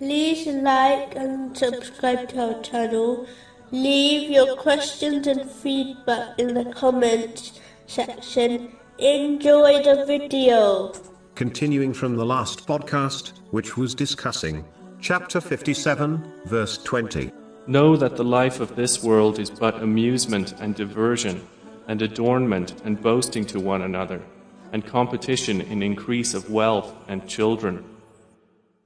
like and subscribe to our channel. Leave your questions and feedback in the comments section. Enjoy the video. Continuing from the last podcast, which was discussing chapter 57, verse 20. Know that the life of this world is but amusement and diversion, and adornment and boasting to one another, and competition in increase of wealth and children.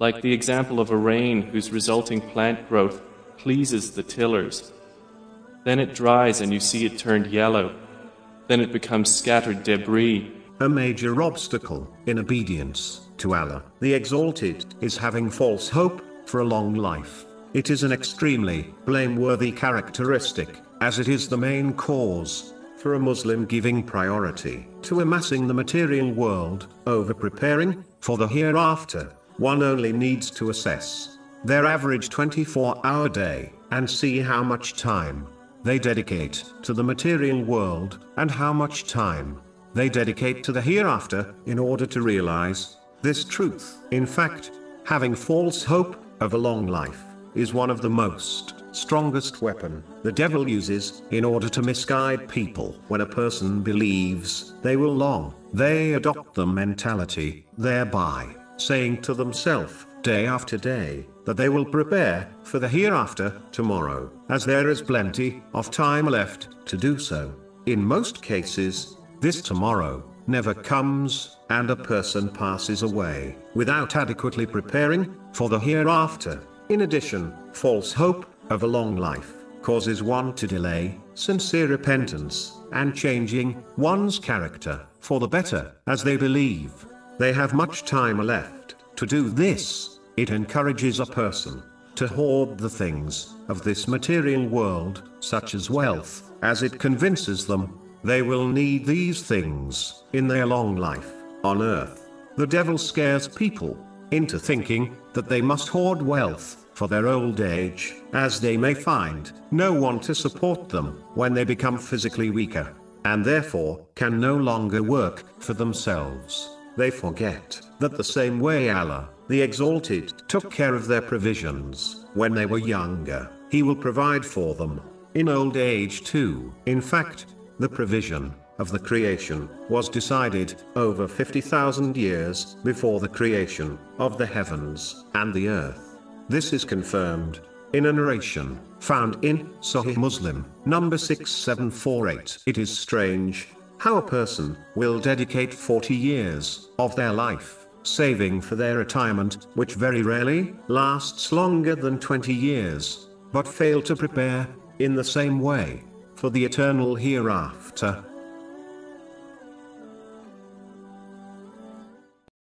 Like the example of a rain whose resulting plant growth pleases the tillers. Then it dries and you see it turned yellow. Then it becomes scattered debris a major obstacle in obedience to Allah, the Exalted, is having false hope for a long life. It is an extremely blameworthy characteristic, as it is the main cause for a Muslim giving priority to amassing the material world over preparing for the hereafter. One only needs to assess their average 24 hour day and see how much time they dedicate to the material world and how much time they dedicate to the hereafter in order to realize this truth. In fact, having false hope of a long life is one of the most strongest weapon the devil uses in order to misguide people. When a person believes they will long, they adopt the mentality, thereby saying to themselves, day after day, that they will prepare for the hereafter tomorrow, as there is plenty of time left to do so. In most cases, this tomorrow never comes, and a person passes away without adequately preparing for the hereafter. In addition, false hope of a long life causes one to delay sincere repentance and changing one's character for the better, as they believe they have much time left to do this. It encourages a person to hoard the things of this material world, such as wealth, as it convinces them they will need these things in their long life on earth. The devil scares people into thinking that they must hoard wealth for their old age, as they may find no one to support them when they become physically weaker, and therefore can no longer work for themselves. They forget that the same way Allah, the Exalted, took care of their provisions when they were younger, He will provide for them in old age too. In fact, the provision of the creation was decided over 50,000 years before the creation of the heavens and the earth. This is confirmed in a narration found in Sahih Muslim, number 6748. It is strange how a person will dedicate 40 years of their life saving for their retirement, which very rarely lasts longer than 20 years, but fail to prepare in the same way for the eternal hereafter,